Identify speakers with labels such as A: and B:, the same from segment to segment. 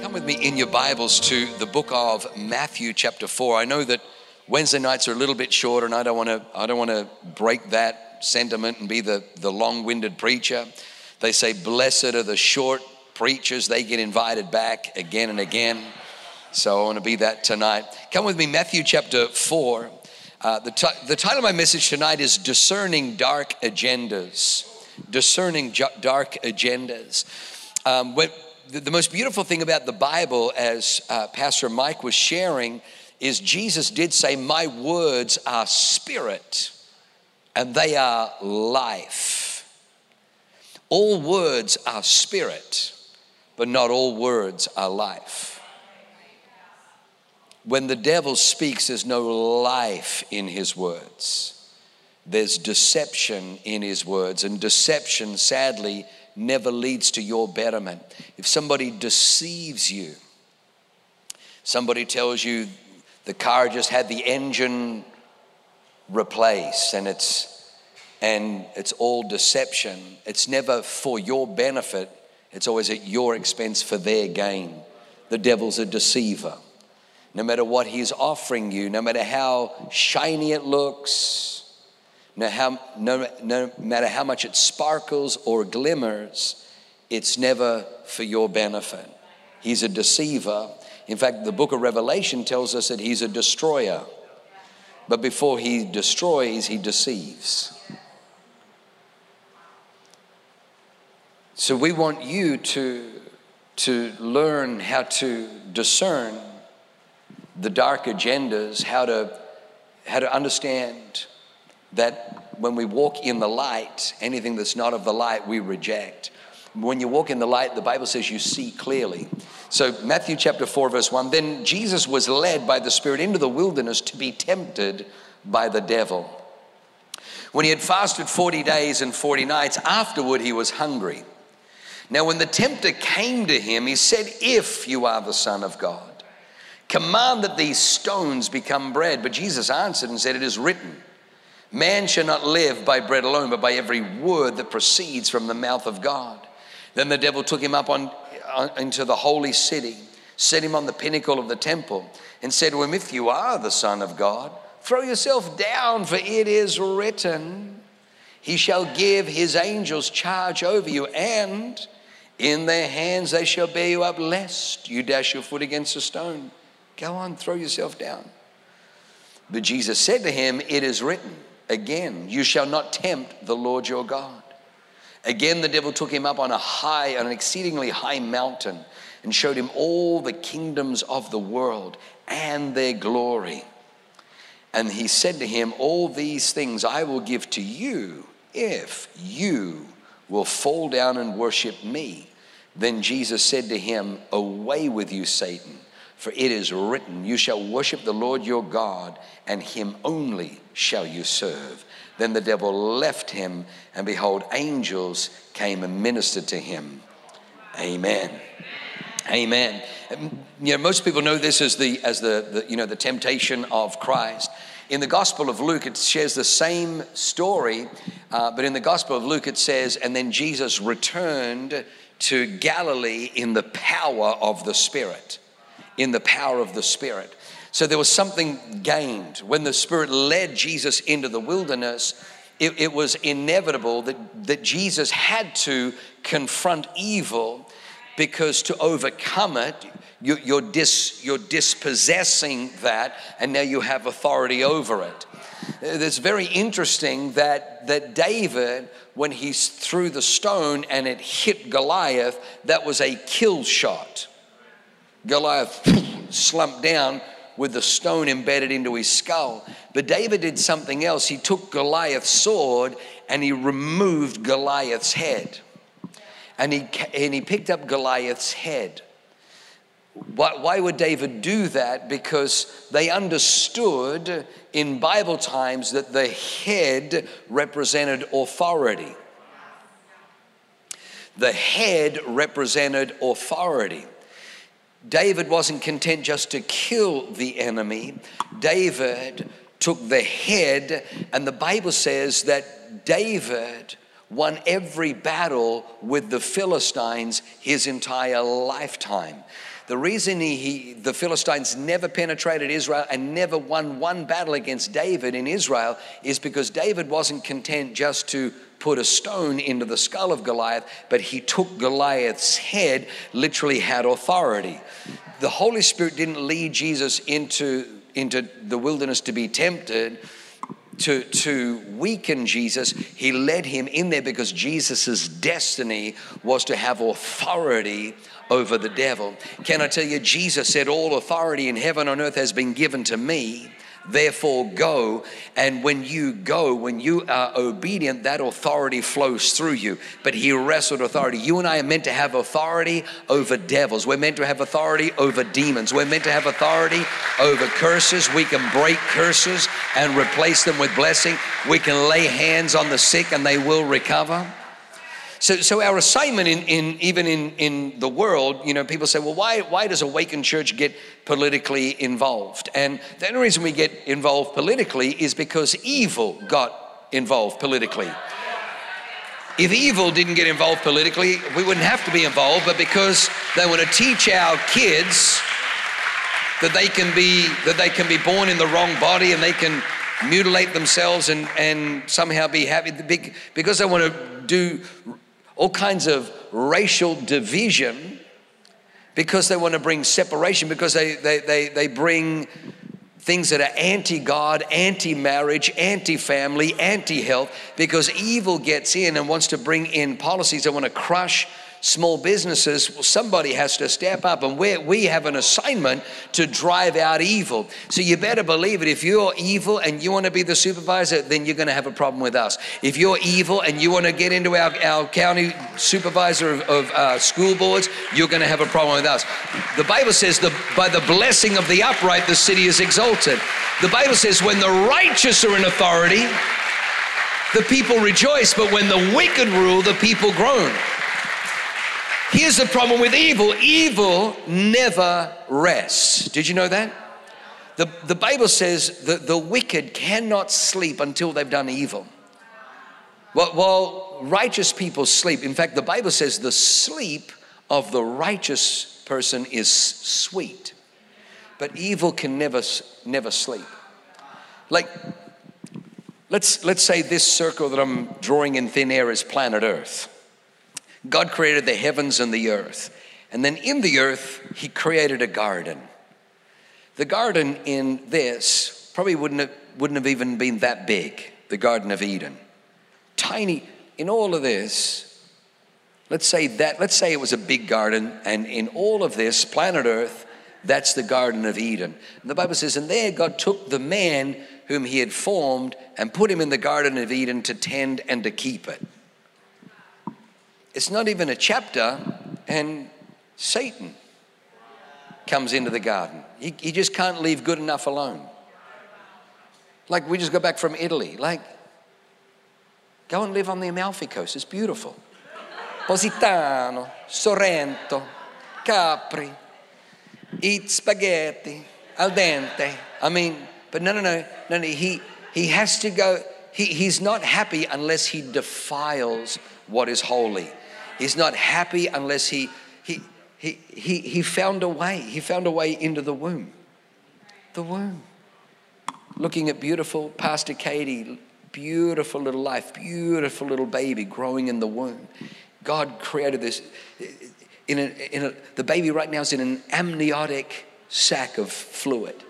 A: Come with me in your Bibles to the book of Matthew, chapter 4. I know that Wednesday nights are a little bit shorter, and I don't want to, I don't want to break that sentiment and be the, the long winded preacher. They say, Blessed are the short preachers, they get invited back again and again. So I want to be that tonight. Come with me, Matthew chapter 4. Uh, the, t- the title of my message tonight is Discerning Dark Agendas. Discerning J- Dark Agendas. Um, when, the, the, most beautiful thing about the Bible, as uh, Pastor Mike was sharing, is Jesus did say, My words are spirit and they are life. All words are spirit, but not all words are life. When the devil speaks, there's no life in his words. There's deception in his words, and deception, sadly, never leads to your betterment. If somebody deceives you, somebody tells you the car just had the engine replaced and it's and it's all deception. It's never for your benefit, it's always at your expense for their gain. The devil's a deceiver. No matter what he's offering you, no matter how shiny it looks, no, how, no, no matter how much it sparkles or glimmers, it's never for your benefit. He's a deceiver. In fact, the book of Revelation tells us that he's a destroyer. But before he destroys, he deceives. So we want you to, to learn how to discern the dark agendas, how to, how to understand that when we walk in the light, anything that's not of the light, we reject. When you walk in the light, the Bible says you see clearly. So, Matthew chapter 4, verse 1 Then Jesus was led by the Spirit into the wilderness to be tempted by the devil. When he had fasted 40 days and 40 nights, afterward he was hungry. Now, when the tempter came to him, he said, If you are the Son of God, command that these stones become bread. But Jesus answered and said, It is written, Man shall not live by bread alone, but by every word that proceeds from the mouth of God. Then the devil took him up on, on, into the holy city, set him on the pinnacle of the temple, and said to him, If you are the Son of God, throw yourself down, for it is written, He shall give His angels charge over you, and in their hands they shall bear you up, lest you dash your foot against a stone. Go on, throw yourself down. But Jesus said to him, It is written, again, you shall not tempt the Lord your God. Again, the devil took him up on a high, on an exceedingly high mountain, and showed him all the kingdoms of the world and their glory. And he said to him, All these things I will give to you if you will fall down and worship me. Then Jesus said to him, Away with you, Satan, for it is written, You shall worship the Lord your God, and him only shall you serve. Then the devil left him, and behold, angels came and ministered to him. Amen. Amen. You know, most people know this as the as the, the you know the temptation of Christ. In the Gospel of Luke, it shares the same story, uh, but in the Gospel of Luke, it says, and then Jesus returned to Galilee in the power of the Spirit. In the power of the Spirit. So there was something gained. When the Spirit led Jesus into the wilderness, it, it was inevitable that, that Jesus had to confront evil because to overcome it, you, you're, dis, you're dispossessing that, and now you have authority over it. It's very interesting that, that David, when he threw the stone and it hit Goliath, that was a kill shot. Goliath slumped down with the stone embedded into his skull. But David did something else. He took Goliath's sword and he removed Goliath's head. And he, and he picked up Goliath's head Why, why would David do that? Because they understood in Bible times that the head represented authority. The head represented authority. David wasn't content just to kill the enemy. David took the head, and the Bible says that David won every battle with the Philistines his entire lifetime. The reason he, he, the Philistines never penetrated Israel and never won one battle against David in Israel is because David wasn't content just to put a stone into the skull of Goliath, but he took Goliath's head, literally had authority. The Holy Spirit didn't lead Jesus into, into the wilderness to be tempted to, to weaken Jesus, he led him in there because Jesus' destiny was to have authority over the devil. Can I tell you, Jesus said, All authority in heaven and earth has been given to me. Therefore, go. And when you go, when you are obedient, that authority flows through you. But he wrestled authority. You and I are meant to have authority over devils. We're meant to have authority over demons. We're meant to have authority over curses. We can break curses and replace them with blessing. We can lay hands on the sick and they will recover. So, so our assignment in, in even in, in the world, you know, people say, well, why, why does Awakened Church get politically involved? And the only reason we get involved politically is because evil got involved politically. If evil didn't get involved politically, we wouldn't have to be involved, but because they want to teach our kids that they can be that they can be born in the wrong body and they can mutilate themselves and, and somehow be happy because they want to do all kinds of racial division because they want to bring separation, because they, they, they, they bring things that are anti God, anti marriage, anti family, anti health, because evil gets in and wants to bring in policies that want to crush small businesses, well, somebody has to step up, and we we have an assignment to drive out evil. So you better believe it. If you're evil and you want to be the supervisor, then you're going to have a problem with us. If you're evil and you want to get into our, our county supervisor of, of uh, school boards, you're going to have a problem with us. The Bible says, the, by the blessing of the upright, the city is exalted. The Bible says, when the righteous are in authority, the people rejoice, but when the wicked rule, the people groan. Here's the problem with evil evil never rests. Did you know that? The, the Bible says that the wicked cannot sleep until they've done evil. While, righteous people sleep, in fact, the Bible says the sleep of the righteous person is sweet, but evil can never, never sleep. Like, let's, let's say this circle that I'm drawing in thin air is planet Earth. God created the heavens and the earth. And then in the earth, He created a garden. The garden in this probably wouldn't have, wouldn't have even been that big, the Garden of Eden. Tiny, in all of this, let's say that, let's say it was a big garden, and in all of this, planet Earth, that's the Garden of Eden. And the Bible says, and there God took the man whom He had formed and put him in the Garden of Eden to tend and to keep it. It's not even a chapter, and Satan comes into the garden. He, he just can't leave good enough alone. Like we just got back from Italy. Like, go and live on the Amalfi Coast. It's beautiful. Positano, Sorrento, Capri, eat spaghetti, al dente. I mean, but no, no, no, no, no. He, he has to go. He, he's not happy unless he defiles what is holy. He's not happy unless he, he, he, he, he found a way. He found a way into the womb. The womb. Looking at beautiful Pastor Katie, beautiful little life, beautiful little baby growing in the womb. God created this. In a, in a, the baby right now is in an amniotic sac of fluid.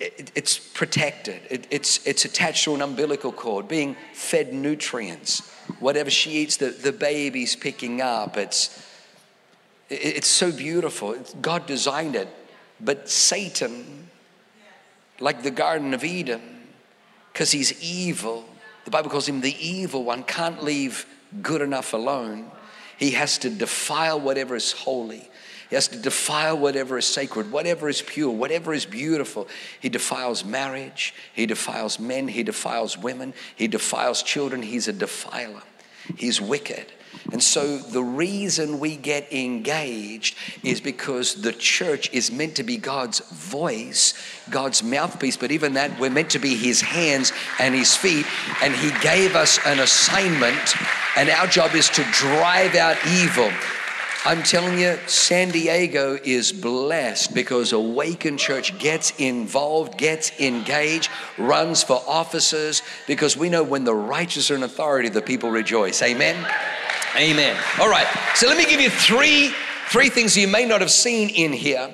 A: It, it's protected. It, it's, it's attached to an umbilical cord, being fed nutrients whatever she eats, the, the baby's picking up. It's, it's so beautiful. God designed it. But Satan, like the Garden of Eden, because he's evil, the Bible calls him the evil one, can't leave good enough alone. He has to defile whatever is holy. He has to defile whatever is sacred, whatever is pure, whatever is beautiful. He defiles marriage. He defiles men. He defiles women. He defiles children. He's a defiler. He's wicked. And so the reason we get engaged is because the church is meant to be God's voice, God's mouthpiece, but even that, we're meant to be His hands and His feet. And He gave us an assignment, and our job is to drive out evil. I'm telling you, San Diego is blessed because Awaken Church gets involved, gets engaged, runs for offices, because we know when the righteous are in authority, the people rejoice. Amen? Amen. All right, so let me give you three, three things you may not have seen in here.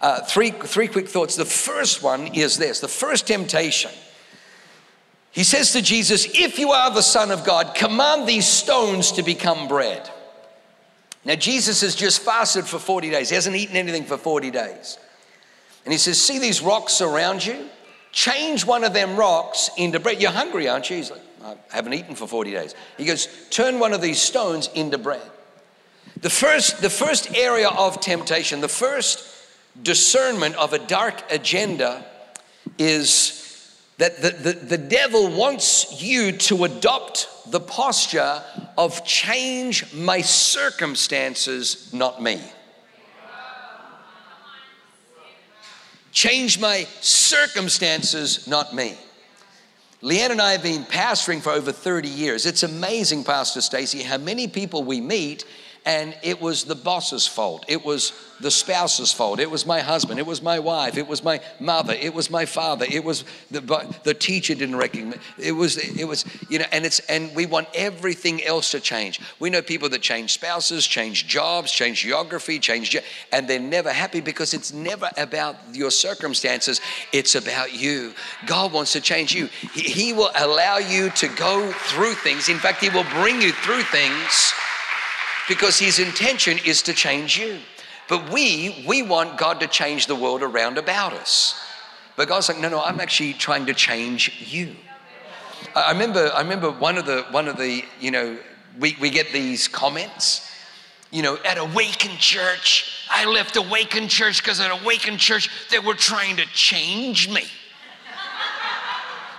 A: Uh, three, three quick thoughts. The first one is this the first temptation. He says to Jesus, If you are the Son of God, command these stones to become bread. Now, Jesus has just fasted for 40 days. He hasn't eaten anything for 40 days. And he says, See these rocks around you? Change one of them rocks into bread. You're hungry, aren't you? He's like, I haven't eaten for 40 days. He goes, Turn one of these stones into bread. The first, the first area of temptation, the first discernment of a dark agenda is that the, the, the devil wants you to adopt the posture of change my circumstances, not me. Change my circumstances, not me. Leanne and I have been pastoring for over 30 years. It's amazing, Pastor Stacy, how many people we meet and it was the boss's fault. It was the spouse's fault. It was my husband. It was my wife. It was my mother. It was my father. It was the, the teacher didn't recognize. It was, it was, you know, and it's, and we want everything else to change. We know people that change spouses, change jobs, change geography, change, and they're never happy because it's never about your circumstances. It's about you. God wants to change you. He, he will allow you to go through things. In fact, He will bring you through things because his intention is to change you. But we, we want God to change the world around about us. But God's like, no, no, I'm actually trying to change you. I remember, I remember one of the, one of the, you know, we, we get these comments, you know, at Awaken Church, I left Awaken Church because at Awaken Church, they were trying to change me.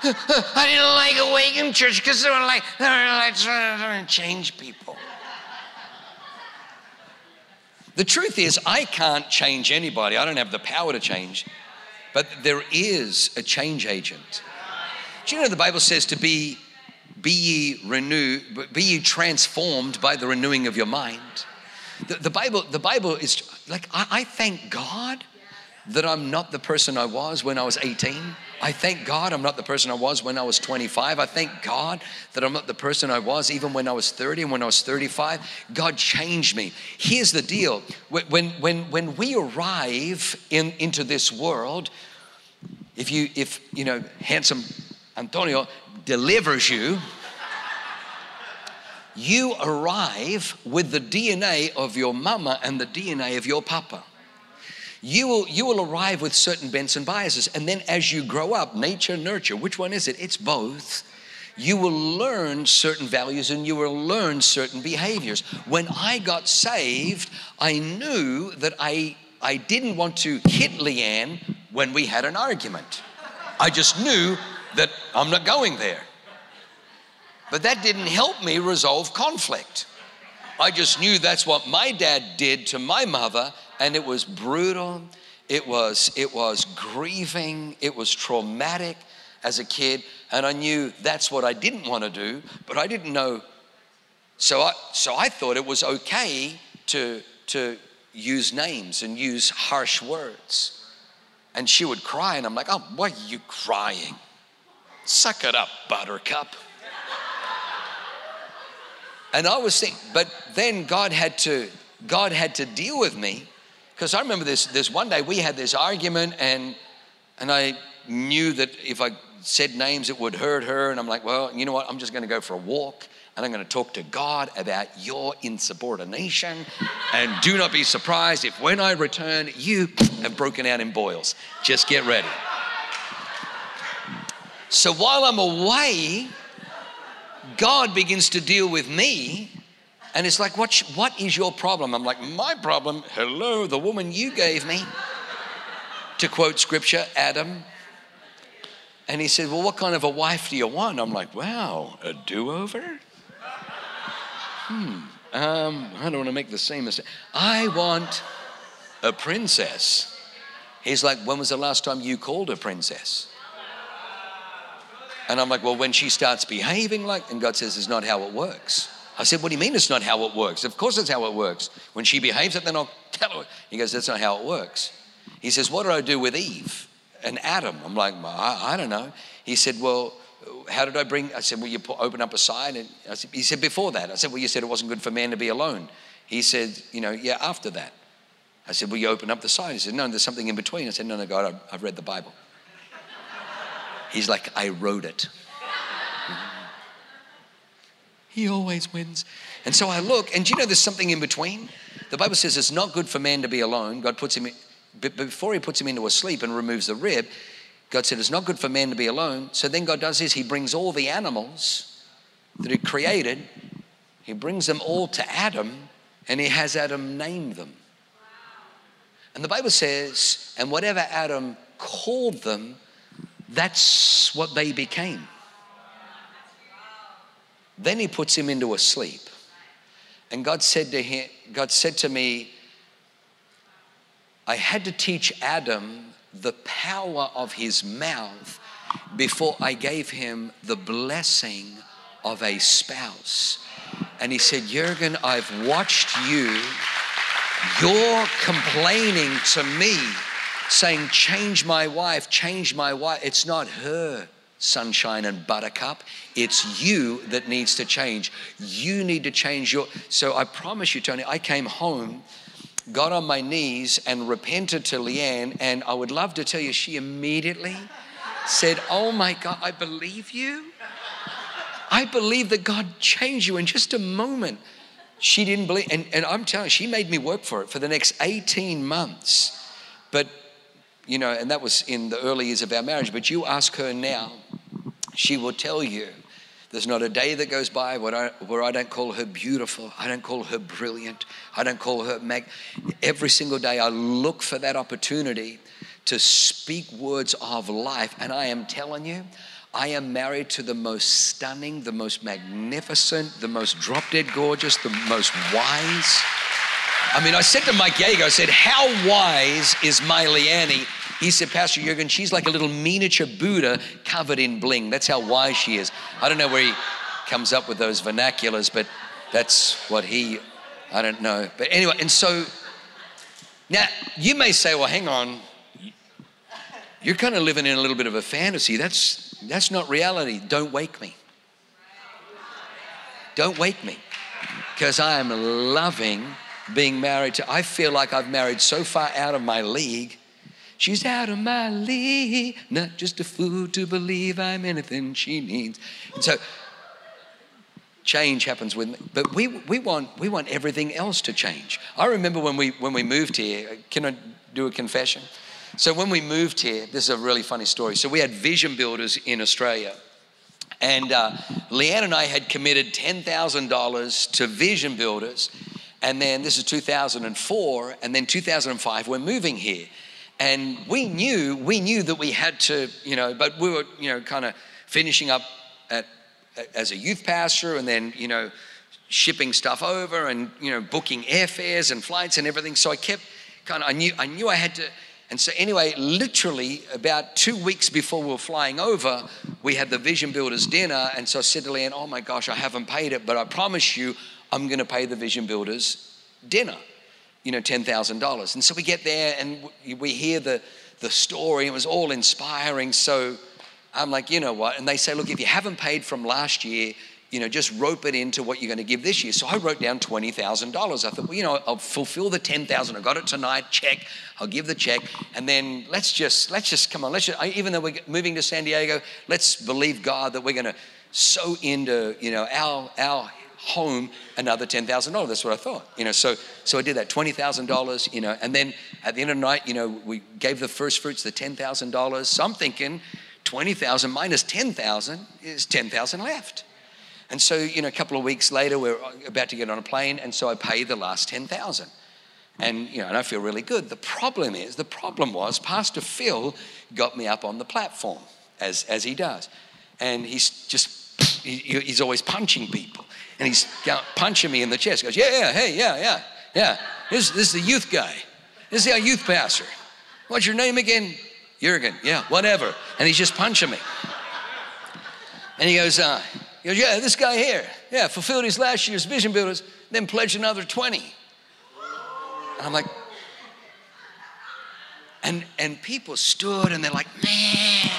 A: I didn't like Awaken Church because they were like, they were like trying to change people. The truth is, I can't change anybody. I don't have the power to change. But there is a change agent. Do you know the Bible says to be be ye renewed, be ye transformed by the renewing of your mind? The, the Bible, the Bible is like I, I thank God that I'm not the person I was when I was 18. I thank God I'm not the person I was when I was 25. I thank God that I'm not the person I was even when I was 30 and when I was 35. God changed me. Here's the deal when, when, when we arrive in, into this world, if you, if, you know, handsome Antonio delivers you, you arrive with the DNA of your mama and the DNA of your papa you will, you will arrive with certain bents and biases. And then as you grow up, nature, nurture, which one is it? It's both. You will learn certain values and you will learn certain behaviors. When I got saved, I knew that I, I didn't want to hit Leanne when we had an argument. I just knew that I'm not going there. But that didn't help me resolve conflict. I just knew that's what my dad did to my mother, and it was brutal. It was, it was grieving. It was traumatic as a kid. And I knew that's what I didn't want to do, but I didn't know. So I, so I thought it was okay to, to use names and use harsh words. And she would cry, and I'm like, oh, why are you crying? Suck it up, buttercup. And I was thinking, but then God had to, God had to deal with me. Because I remember this, this one day we had this argument and and I knew that if I said names it would hurt her. And I'm like, well, you know what? I'm just gonna go for a walk and I'm gonna talk to God about your insubordination. And do not be surprised if when I return, you have broken out in boils. Just get ready. So while I'm away, God begins to deal with me And it's like, what, what is your problem? I'm like, my problem, hello, the woman you gave me. to quote scripture, Adam. And he said, Well, what kind of a wife do you want? I'm like, Wow, a do over? Hmm, um, I don't want to make the same mistake. I want a princess. He's like, When was the last time you called a princess? And I'm like, Well, when she starts behaving like, and God says, It's not how it works. I said, What do you mean it's not how it works? Of course it's how it works. When she behaves it, then I'll tell her. He goes, That's not how it works. He says, What did I do with Eve and Adam? I'm like, I, I don't know. He said, Well, how did I bring? I said, Well, you open up a sign. And said, he said, Before that. I said, Well, you said it wasn't good for man to be alone. He said, You know, yeah, after that. I said, Well, you open up the sign. He said, No, there's something in between. I said, No, no, God, I've read the Bible. He's like, I wrote it. He always wins. And so I look, and do you know there's something in between? The Bible says it's not good for man to be alone. God puts him, in, before he puts him into a sleep and removes the rib, God said it's not good for man to be alone. So then God does this He brings all the animals that He created, He brings them all to Adam, and He has Adam name them. And the Bible says, and whatever Adam called them, that's what they became. Then he puts him into a sleep. And God said to him, God said to me, I had to teach Adam the power of his mouth before I gave him the blessing of a spouse. And he said, Jurgen, I've watched you. You're complaining to me, saying, Change my wife, change my wife. It's not her sunshine and buttercup. It's you that needs to change. You need to change your. So I promise you, Tony, I came home, got on my knees, and repented to Leanne. And I would love to tell you, she immediately said, Oh my God, I believe you. I believe that God changed you in just a moment. She didn't believe, and, and I'm telling you, she made me work for it for the next 18 months. But you know, and that was in the early years of our marriage. But you ask her now, she will tell you there's not a day that goes by where I, where I don't call her beautiful. I don't call her brilliant. I don't call her mag. Every single day I look for that opportunity to speak words of life. And I am telling you, I am married to the most stunning, the most magnificent, the most drop dead gorgeous, the most wise. I mean, I said to Mike Yeager, I said, How wise is my Leanne? He said, Pastor Jurgen, she's like a little miniature Buddha covered in bling. That's how wise she is. I don't know where he comes up with those vernaculars, but that's what he, I don't know. But anyway, and so now you may say, well, hang on. You're kind of living in a little bit of a fantasy. That's, that's not reality. Don't wake me. Don't wake me. Because I am loving being married to, I feel like I've married so far out of my league She's out of my league, not just a fool to believe I'm anything she needs. And so change happens with me. But we, we, want, we want everything else to change. I remember when we, when we moved here, can I do a confession? So when we moved here, this is a really funny story. So we had vision builders in Australia. And uh, Leanne and I had committed $10,000 to vision builders. And then this is 2004. And then 2005, we're moving here and we knew we knew that we had to you know but we were you know kind of finishing up at, as a youth pastor and then you know shipping stuff over and you know booking airfares and flights and everything. So i kept kind of i knew i knew i had to and so anyway literally about two weeks before we were flying over we had the vision builders dinner. And so i said to leanne oh my gosh i haven't paid it but i promise you i'm going to pay the vision builders dinner you know, $10,000. And so we get there and we hear the, the story. It was all inspiring. So I'm like, you know what? And they say, look, if you haven't paid from last year, you know, just rope it into what you're going to give this year. So I wrote down $20,000. I thought, well, you know, I'll fulfill the 10,000. I got it tonight, check. I'll give the check. And then let's just, let's just, come on, let's just, even though we're moving to San Diego, let's believe God that we're going to sow into, you know, our, our home another $10,000. That's what I thought, you know. So, so I did that $20,000, you know, and then at the end of the night, you know, we gave the first fruits the $10,000. So I'm thinking 20,000 minus 10,000 is 10,000 left. And so, you know, a couple of weeks later, we're about to get on a plane, and so I pay the last 10,000. And, you know, and I feel really good. The problem is, the problem was Pastor Phil got me up on the platform, as, as he does. And he's just, he, he's always punching people. And he's punching me in the chest. He goes, yeah, yeah, hey, yeah, yeah, yeah. This, this is the youth guy. This is our youth pastor. What's your name again? Jurgen. Yeah, whatever. And he's just punching me. And he goes, uh, he goes, yeah, this guy here, yeah, fulfilled his last year's vision builders, then pledged another 20. And I'm like, and, and people stood and they're like, man,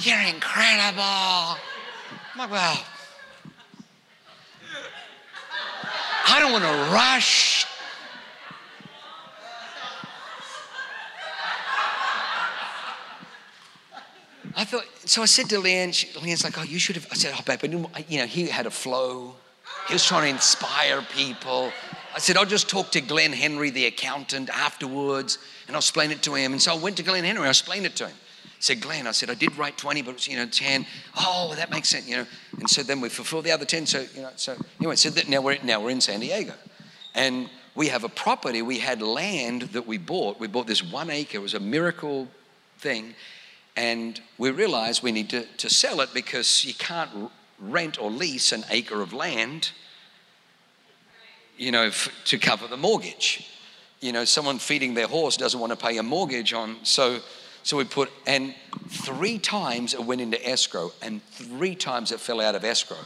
A: you're incredible. I'm like, well, I don't want to rush. I thought, so I said to Leanne, Leanne's like, oh, you should have. I said, oh, babe, but you know, he had a flow. He was trying to inspire people. I said, I'll just talk to Glenn Henry, the accountant, afterwards, and I'll explain it to him. And so I went to Glenn Henry, I explained it to him. Said, Glenn, I said, I did write 20, but it was, you know, 10. Oh, that makes sense, you know. And so then we fulfilled the other 10. So, you know, so anyway, so that now we're, now we're in San Diego. And we have a property, we had land that we bought. We bought this one acre, it was a miracle thing. And we realized we need to, to sell it because you can't rent or lease an acre of land, you know, f- to cover the mortgage. You know, someone feeding their horse doesn't want to pay a mortgage on. So, so we put, and three times it went into escrow, and three times it fell out of escrow.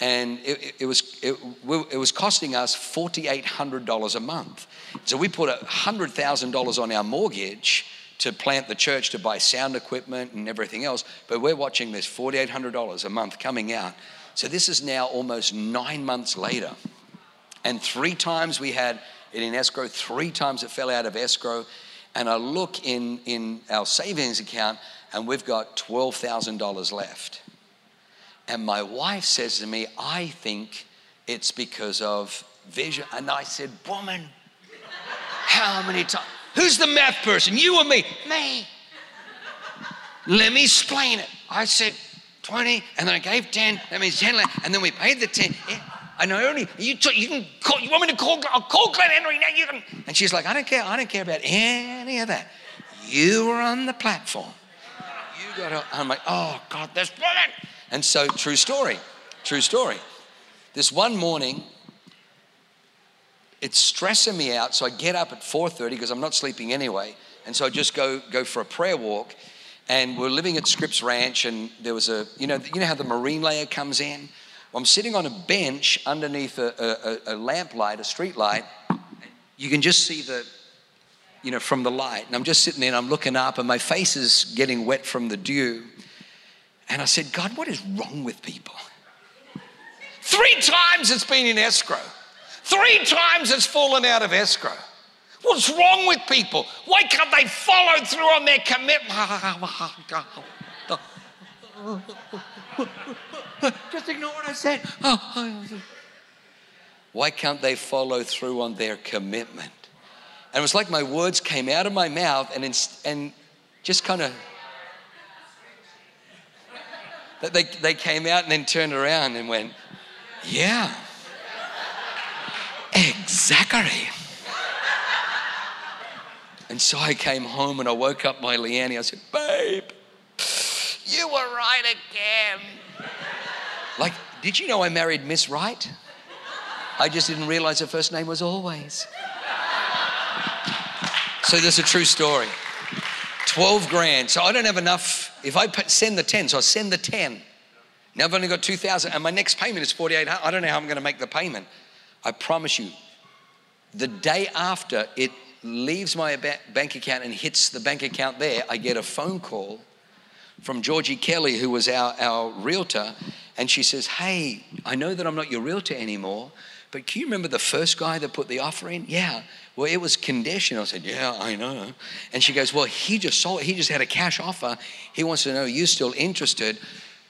A: And it, it, was, it, it was costing us $4,800 a month. So we put $100,000 on our mortgage to plant the church to buy sound equipment and everything else. But we're watching this $4,800 a month coming out. So this is now almost nine months later. And three times we had it in escrow, three times it fell out of escrow. And I look in, in our savings account and we've got $12,000 left. And my wife says to me, I think it's because of vision. And I said, Woman, how many times? Who's the math person? You or me? Me. Let me explain it. I said 20, and then I gave 10. That means 10, and then we paid the 10. Yeah. And I only, you, t- you can call, you want me to call, I'll call Glenn Henry now. You can. And she's like, I don't care. I don't care about any of that. You were on the platform. You got to, I'm like, oh God, this woman. And so, true story, true story. This one morning, it's stressing me out. So I get up at 4:30 because I'm not sleeping anyway, and so I just go go for a prayer walk. And we're living at Scripps Ranch, and there was a you know you know how the marine layer comes in. Well, I'm sitting on a bench underneath a, a, a lamp light, a street light. You can just see the you know from the light, and I'm just sitting there, and I'm looking up, and my face is getting wet from the dew. And I said, God, what is wrong with people? Three times it's been in escrow. Three times it's fallen out of escrow. What's wrong with people? Why can't they follow through on their commitment? Just ignore what I said. Oh, oh, oh, Why can't they follow through on their commitment? And it was like my words came out of my mouth and, and just kind of, they, they came out and then turned around and went, yeah. Exactly. And so I came home and I woke up my Leanne. I said, Babe, you were right again. Like, did you know I married Miss Wright? I just didn't realize her first name was always. So there's a true story. 12 grand. So I don't have enough. If I send the 10, so I send the 10. Now I've only got 2,000 and my next payment is 4,800. I don't know how I'm going to make the payment. I promise you, the day after it leaves my bank account and hits the bank account there, I get a phone call from Georgie Kelly, who was our, our realtor, and she says, Hey, I know that I'm not your realtor anymore, but can you remember the first guy that put the offer in? Yeah. Well, it was conditional. I said, Yeah, I know. And she goes, Well, he just sold, he just had a cash offer. He wants to know, you still interested?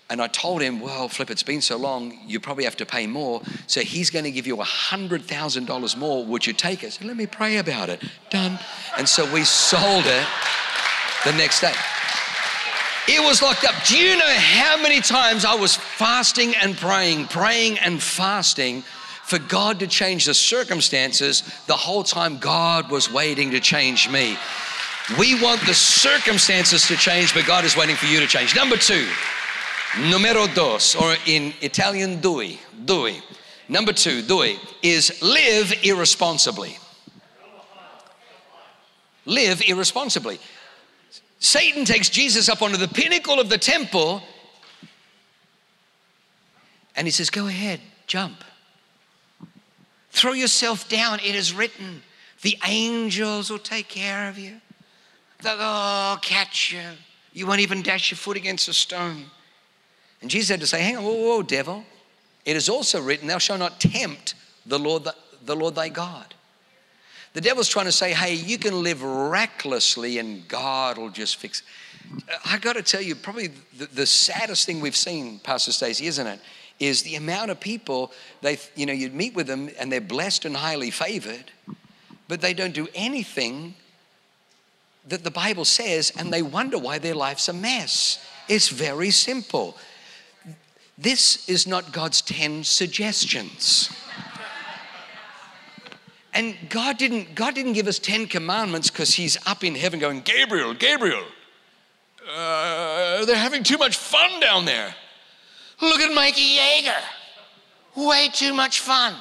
A: And I told him, well, Flip, it's been so long, you probably have to pay more. So he's going to give you $100,000 more. Would you take it? So let me pray about it. Done. And so we sold it the next day. It was locked up. Do you know how many times I was fasting and praying, praying and fasting for God to change the circumstances the whole time God was waiting to change me? We want the circumstances to change, but God is waiting for you to change. Number two, numero dos, or in Italian, due, due. Number two, due, is live irresponsibly. Live irresponsibly. Satan takes Jesus up onto the pinnacle of the temple and he says, Go ahead, jump. Throw yourself down. It is written, the angels will take care of you. They'll oh, catch you. You won't even dash your foot against a stone. And Jesus had to say, Hang on, whoa, whoa, devil. It is also written, Thou shalt not tempt the Lord, the Lord thy God. The devil's trying to say, Hey, you can live recklessly and God will just fix I got to tell you, probably the, the, saddest thing we've seen, Pastor Stacy, isn't it? Is the amount of people they, you know, you'd meet with them and they're blessed and highly favored, but they don't do anything that the Bible says, and they wonder why their life's a mess. It's very simple. This is not God's 10 suggestions. And God didn't, God didn't give us 10 commandments because He's up in heaven going, Gabriel, Gabriel, uh, they're having too much fun down there. Look at Mikey Yeager. Way too much fun.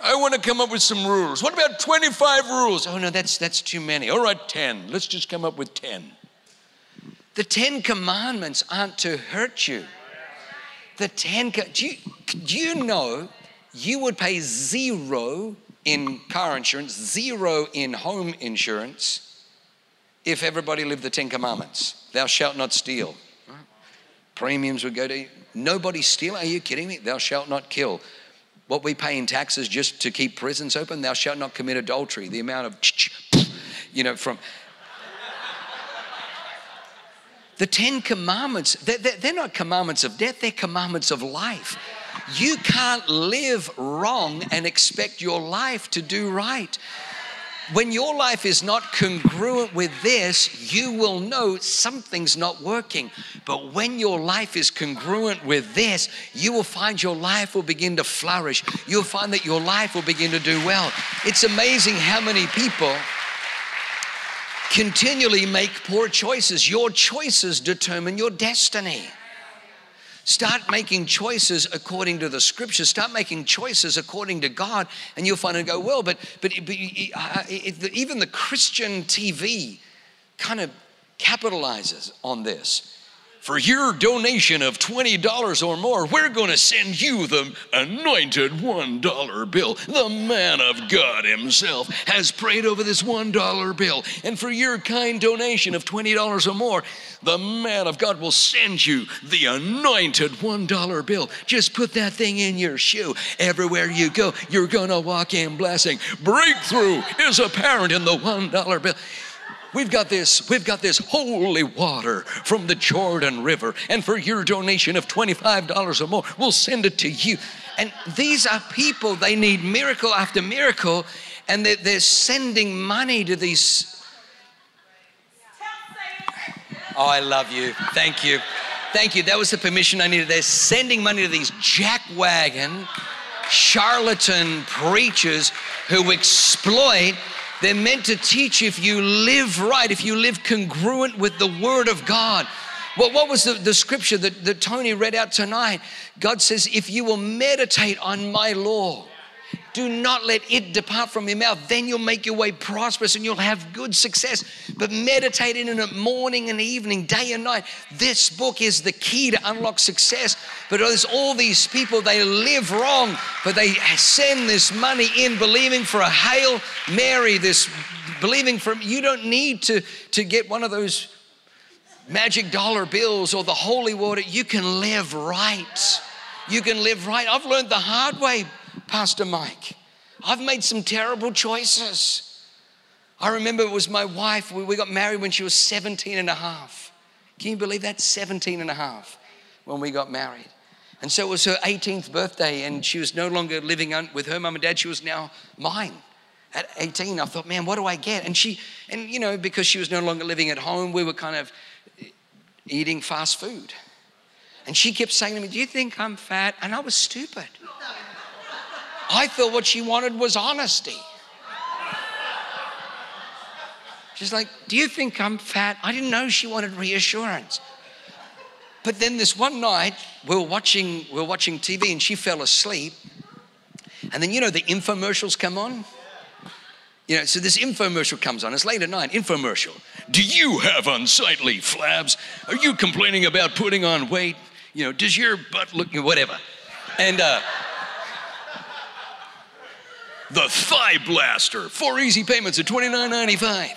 A: I want to come up with some rules. What about 25 rules? Oh, no, that's, that's too many. All right, 10. Let's just come up with 10. The 10 commandments aren't to hurt you. The 10, do you, do you know you would pay zero in car insurance, zero in home insurance if everybody lived the 10 commandments? Thou shalt not steal. Premiums would go to nobody steal. Are you kidding me? Thou shalt not kill what we pay in taxes just to keep prisons open, thou shalt not commit adultery. The amount of, you know, from. The Ten Commandments, they're not commandments of death, they're commandments of life. You can't live wrong and expect your life to do right when your life is not congruent with this, you will know something's not working. But when your life is congruent with this, you will find your life will begin to flourish. You'll find that your life will begin to do well. It's amazing how many people continually make poor choices. Your choices determine your destiny. Start making choices according to the scriptures. Start making choices according to God, and you'll find and go, well, but, but, but uh, even the Christian TV kind of capitalizes on this for your donation of $20 or more, we're going to send you the anointed $1 bill. The man of God himself has prayed over this $1 bill. And for your kind donation of $20 or more, the man of God will send you the anointed $1 bill. Just put that thing in your shoe. Everywhere you go, you're going to walk in blessing. Breakthrough is apparent in the $1 bill. We've got this, we've got this holy water from the Jordan River. And for your donation of $25 or more, we'll send it to you. And these are people, they need miracle after miracle, and they're, they're sending money to these. Oh, I love you. Thank you. Thank you. That was the permission I needed. They're sending money to these jackwagon, charlatan preachers who exploit they're meant to teach if you live right, if you live congruent with the Word of God. Well, what was the, the scripture that, that Tony read out tonight? God says, If you will meditate on my law, do not let it depart from your mouth. Then you'll make your way prosperous and you'll have good success. But meditate in it morning and evening, day and night. This book is the key to unlock success. But there's all these people, they live wrong, but they send this money in believing for a Hail Mary, this believing from you don't need to, to get one of those magic dollar bills or the holy water. You can live right. You can live right. I've learned the hard way Pastor Mike. I've made some terrible choices. I remember it was my wife, we got married when she was 17 and a half. Can you believe that? 17 and a half when we got married. And so it was her 18th birthday, and she was no longer living with her mum and dad, she was now mine. At 18, I thought, man, what do I get? And she, and you know, because she was no longer living at home, we were kind of eating fast food. And she kept saying to me, Do you think I'm fat? And I was stupid. I thought what she wanted was honesty. She's like, Do you think I'm fat? I didn't know she wanted reassurance. But then this one night, we were watching, we were watching TV and she fell asleep. And then you know the infomercials come on? You know, so this infomercial comes on. It's late at night. Infomercial. Do you have unsightly flabs? Are you complaining about putting on weight? You know, does your butt look whatever? And uh, the Thigh Blaster, four easy payments at $29.95.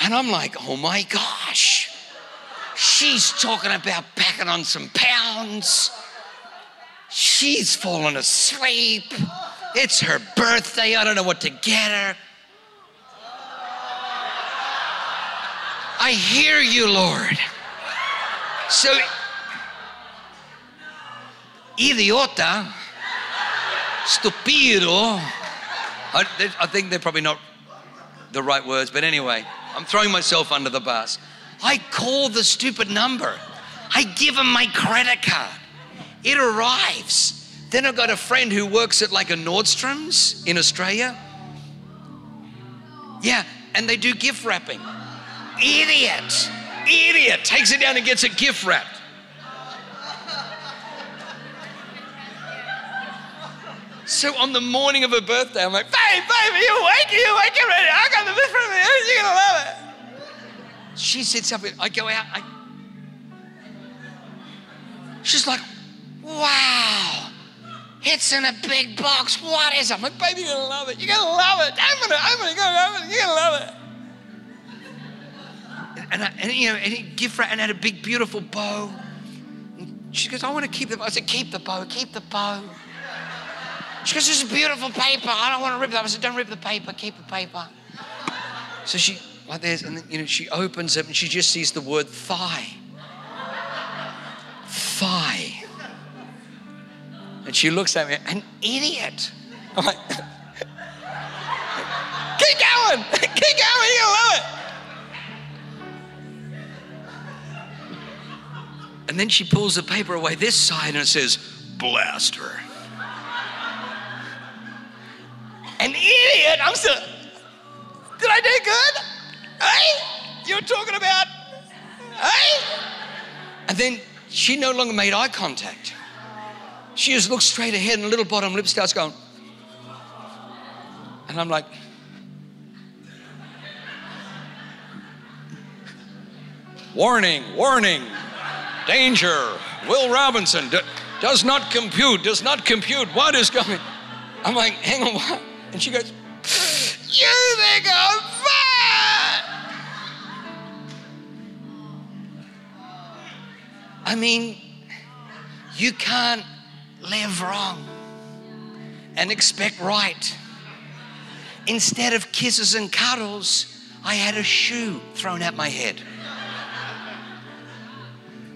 A: And I'm like, oh my gosh. She's talking about packing on some pounds. She's fallen asleep. It's her birthday. I don't know what to get her. I hear you, Lord. So, idiota, stupido. I, I think they're probably not the right words, but anyway, I'm throwing myself under the bus. I call the stupid number. I give him my credit card. It arrives. Then I've got a friend who works at like a Nordstrom's in Australia. Yeah, and they do gift wrapping. Idiot, idiot, takes it down and gets it gift wrapped. So on the morning of her birthday, I'm like, babe, babe, are you awake? Are you awake? Get ready. I got the gift from me. You're gonna love it. She sits up, I go out. I... She's like, wow. It's in a big box. What is it? I'm like, baby, you're gonna love it. You're gonna love it. I'm gonna, I'm gonna go, I'm You're gonna love it. And, I, and you know, and he gift wrap and had a big, beautiful bow. And she goes, I want to keep the bow. I said, keep the bow, keep the bow. She goes, this is beautiful paper. I don't want to rip that. I said, don't rip the paper, keep the paper. So she, like this, and then, you know, she opens it and she just sees the word thigh. Thigh. And she looks at me, an idiot. I'm like, keep going, keep going, gonna love it. And then she pulls the paper away this side and it says, blaster. An idiot, I'm still, did I do good? Hey, you're talking about, hey? And then she no longer made eye contact. She just looked straight ahead and little bottom lip starts going. And I'm like, warning, warning, danger. Will Robinson d- does not compute, does not compute. What is coming? I'm like, hang on, what? And she goes, You think I'm fat? I mean, you can't live wrong and expect right. Instead of kisses and cuddles, I had a shoe thrown at my head.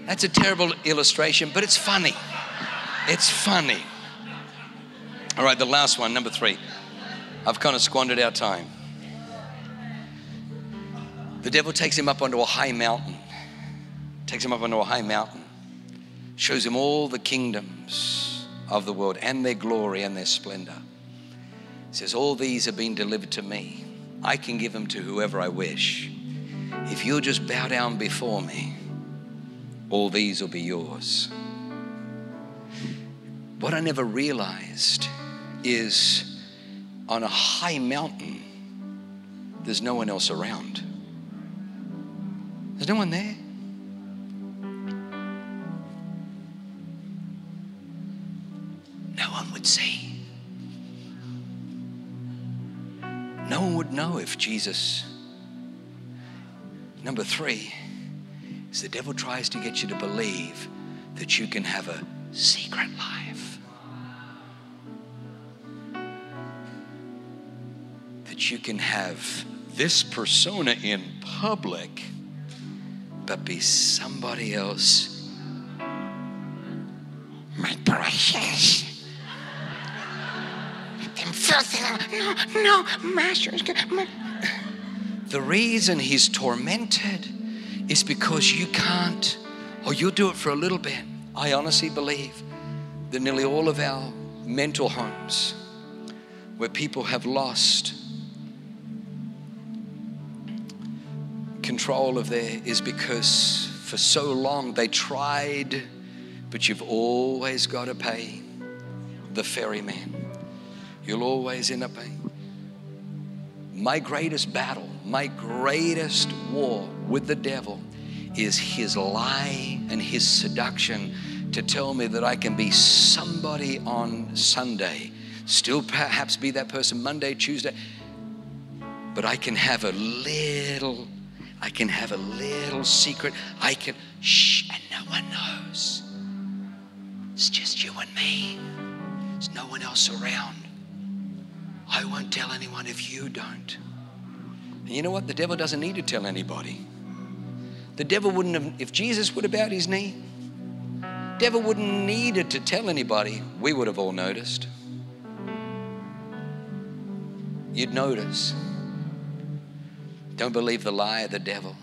A: That's a terrible illustration, but it's funny. It's funny. All right, the last one, number three. I've kind of squandered our time. The devil takes him up onto a high mountain, takes him up onto a high mountain, shows him all the kingdoms of the world and their glory and their splendor. He says, All these have been delivered to me. I can give them to whoever I wish. If you'll just bow down before me, all these will be yours. What I never realized is on a high mountain, there's no one else around. There's no one there. No one would see. No one would know if Jesus. Number three is the devil tries to get you to believe that you can have a secret life. That you can have this persona in public, but be somebody else. My precious filthy. No, no, master is good. The reason he's tormented is because you can't, or you'll do it for a little bit. I honestly believe that nearly all of our mental homes where people have lost control of there is because for so long they tried, but you've always got to pay the ferryman. You'll always end up paying. My greatest battle, my greatest war with the devil is his lie and his seduction to tell me that I can be somebody on Sunday, still perhaps be that person Monday, Tuesday, but I can have a little, I can have a little secret. I can, shh, and no one knows. It's just you and me. There's no one else around. I won't tell anyone if you don't. And you know what? The devil doesn't need to tell anybody. The devil wouldn't have, if Jesus would have bowed his knee, devil wouldn't needed to tell anybody. We would have all noticed. You'd notice. Don't believe the lie of the devil.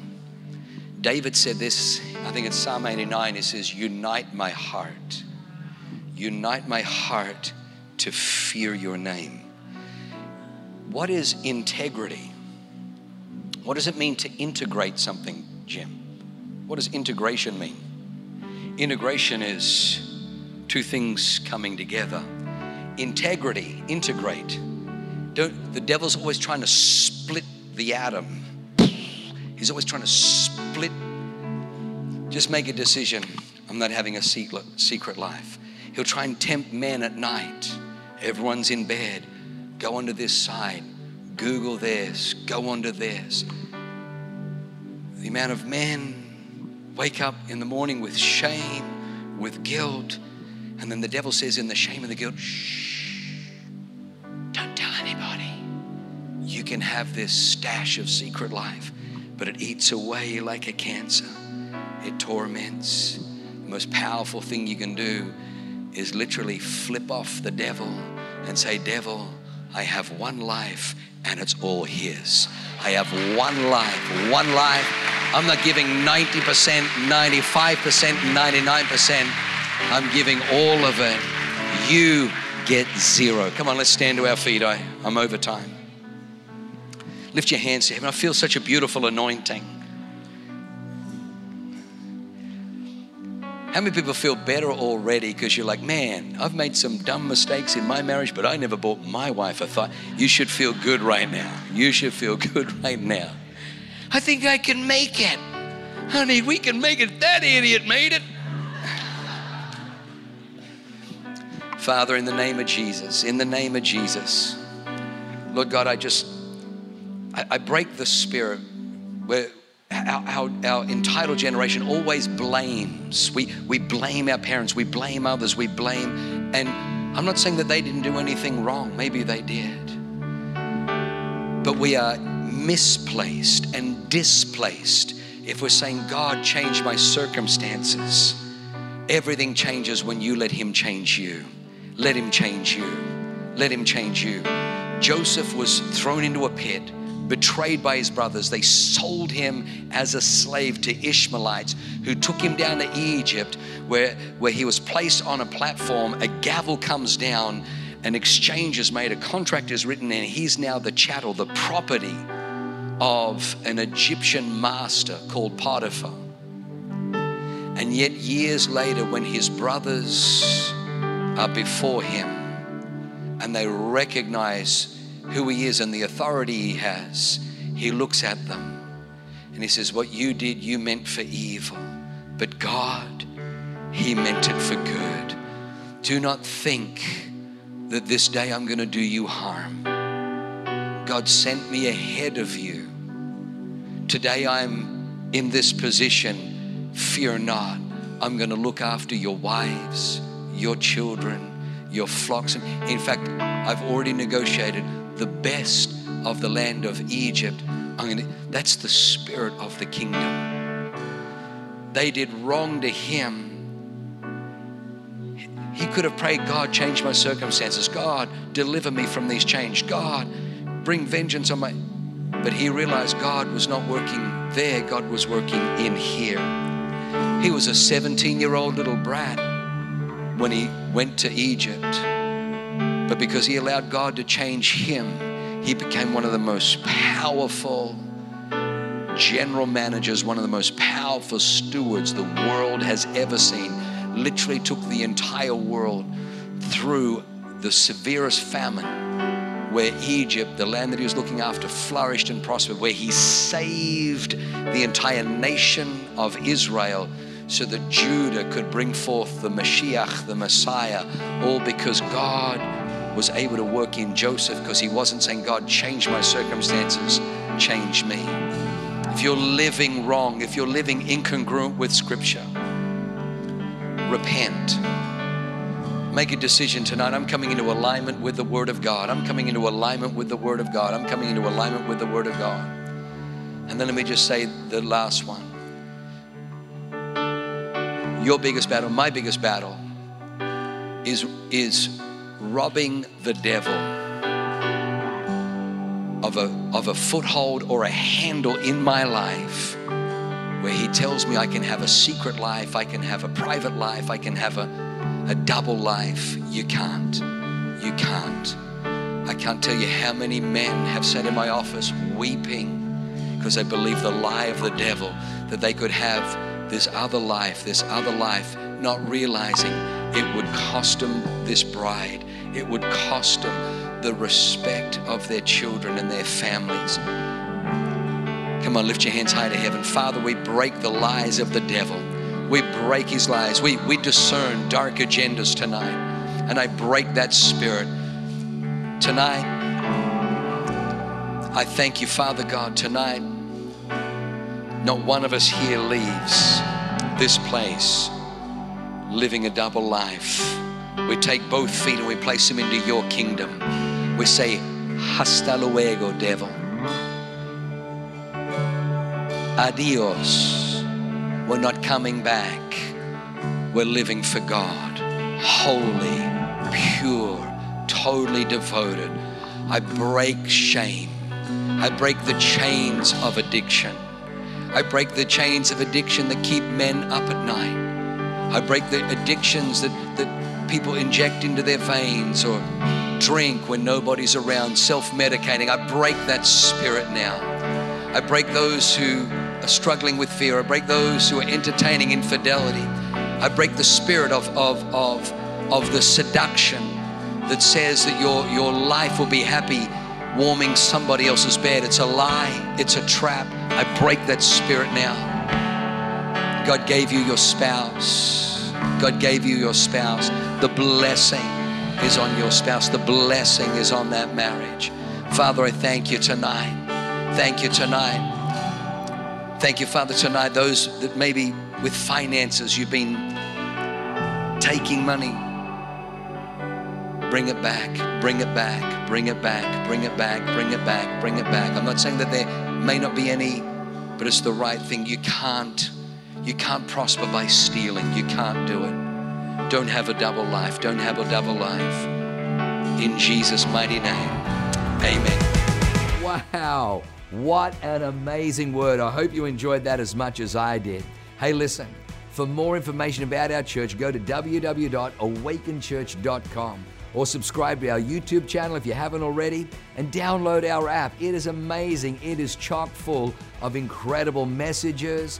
A: David said this, I think it's Psalm 89. He says, Unite my heart. Unite my heart to fear your name. What is integrity? What does it mean to integrate something, Jim? What does integration mean? Integration is two things coming together. Integrity, integrate. Don't, the devil's always trying to split the atom. He's always trying to split. Just make a decision. I'm not having a secret, life. He'll try and tempt men at night. Everyone's in bed. Go onto this side. Google this. Go onto this. The amount of men wake up in the morning with shame, with guilt, and then the devil says, in the shame and the guilt, shh, don't tell anybody. You can have this stash of secret life, but it eats away like a cancer. It torments. The most powerful thing you can do is literally flip off the devil and say, Devil, I have one life and it's all His. I have one life, one life. I'm not giving 90%, 95%, 99%. I'm giving all of it. You get zero. Come on, let's stand to our feet. I, I'm over time. Lift your hands to heaven. I feel such a beautiful anointing. How many people feel better already because you're like, man, I've made some dumb mistakes in my marriage, but I never bought my wife a thought. You should feel good right now. You should feel good right now. I think I can make it. Honey, we can make it. That idiot made it. Father, in the name of Jesus, in the name of Jesus, Lord God, I just, I, I break the spirit where our, our, our, entitled generation always blames. We, we blame our parents, we blame others, we blame. And I'm not saying that they didn't do anything wrong, maybe they did. But we are misplaced and displaced if we're saying, God, change my circumstances. Everything changes when you let Him change you. Let Him change you. Let Him change you. Joseph was thrown into a pit betrayed by his brothers. They sold him as a slave to Ishmaelites who took him down to Egypt, where, where he was placed on a platform. A gavel comes down, an exchange is made, a contract is written, and he's now the chattel, the property of an Egyptian master called Potiphar. And yet, years later, when his brothers are before him and they recognize who he is and the authority he has, he looks at them and he says, What you did, you meant for evil. But God, he meant it for good. Do not think that this day I'm going to do you harm. God sent me ahead of you. Today I'm in this position. Fear not. I'm going to look after your wives, your children, your flocks. In fact, I've already negotiated the best of the land of Egypt. Gonna, that's the spirit of the kingdom. They did wrong to him. He could have prayed, God, change my circumstances. God, deliver me from these chains. God, bring vengeance on my. But he realized God was not working there, God was working in here. He was a 17 year old little brat when he went to Egypt. But because he allowed God to change him, he became one of the most powerful general managers, one of the most powerful stewards the world has ever seen. Literally took the entire world through the severest famine where Egypt, the land that he was looking after, flourished and prospered, where he saved the entire nation of Israel so that Judah could bring forth the Mashiach, the Messiah, all because God was able to work in Joseph because he wasn't saying, God, change my circumstances, change me. If you're living wrong, if you're living incongruent with Scripture, repent. Make a decision tonight. I'm coming into alignment with the Word of God. I'm coming into alignment with the Word of God. I'm coming into alignment with the Word of God. And then let me just say the last one. Your biggest battle, my biggest battle, is, is robbing the devil of a, of a foothold or a handle in my life where he tells me I can have a secret life, I can have a private life, I can have a, a double life. You can't. You can't. I can't tell you how many men have sat in my office weeping because they believe the lie of the devil that they could have this other life, this other life, not realizing it would cost them this bride. It would cost them the respect of their children and their families. Come on, lift your hands high to heaven. Father, we break the lies of the devil. We break his lies. We, we discern dark agendas tonight. And I break that spirit. Tonight, I thank you, Father God, tonight. Not one of us here leaves this place living a double life. We take both feet and we place them into your kingdom. We say, Hasta luego, devil. Adios. We're not coming back. We're living for God. Holy, pure, totally devoted. I break shame. I break the chains of addiction. I break the chains of addiction that keep men up at night. I break the addictions that, that people inject into their veins or drink when nobody's around, self medicating. I break that spirit now. I break those who are struggling with fear. I break those who are entertaining infidelity. I break the spirit of, of, of, of the seduction that says that your, your life will be happy warming somebody else's bed. It's a lie, it's a trap. I break that spirit now. God gave you your spouse. God gave you your spouse. The blessing is on your spouse, the blessing is on that marriage. Father, I thank you tonight. Thank you tonight. Thank you, Father, tonight. Those that maybe with finances you've been taking money, bring it back, bring it back, bring it back, bring it back, bring it back, bring it back. I'm not saying that there may not be any, but it's the right thing. You can't, you can't prosper by stealing. You can't do it. Don't have a double life. Don't have a double life. In Jesus' mighty name. Amen.
B: Wow. What an amazing word. I hope you enjoyed that as much as I did. Hey, listen, for more information about our church, go to www.awakenchurch.com or subscribe to our YouTube channel if you haven't already and download our app. It is amazing. It is chock full of incredible messages,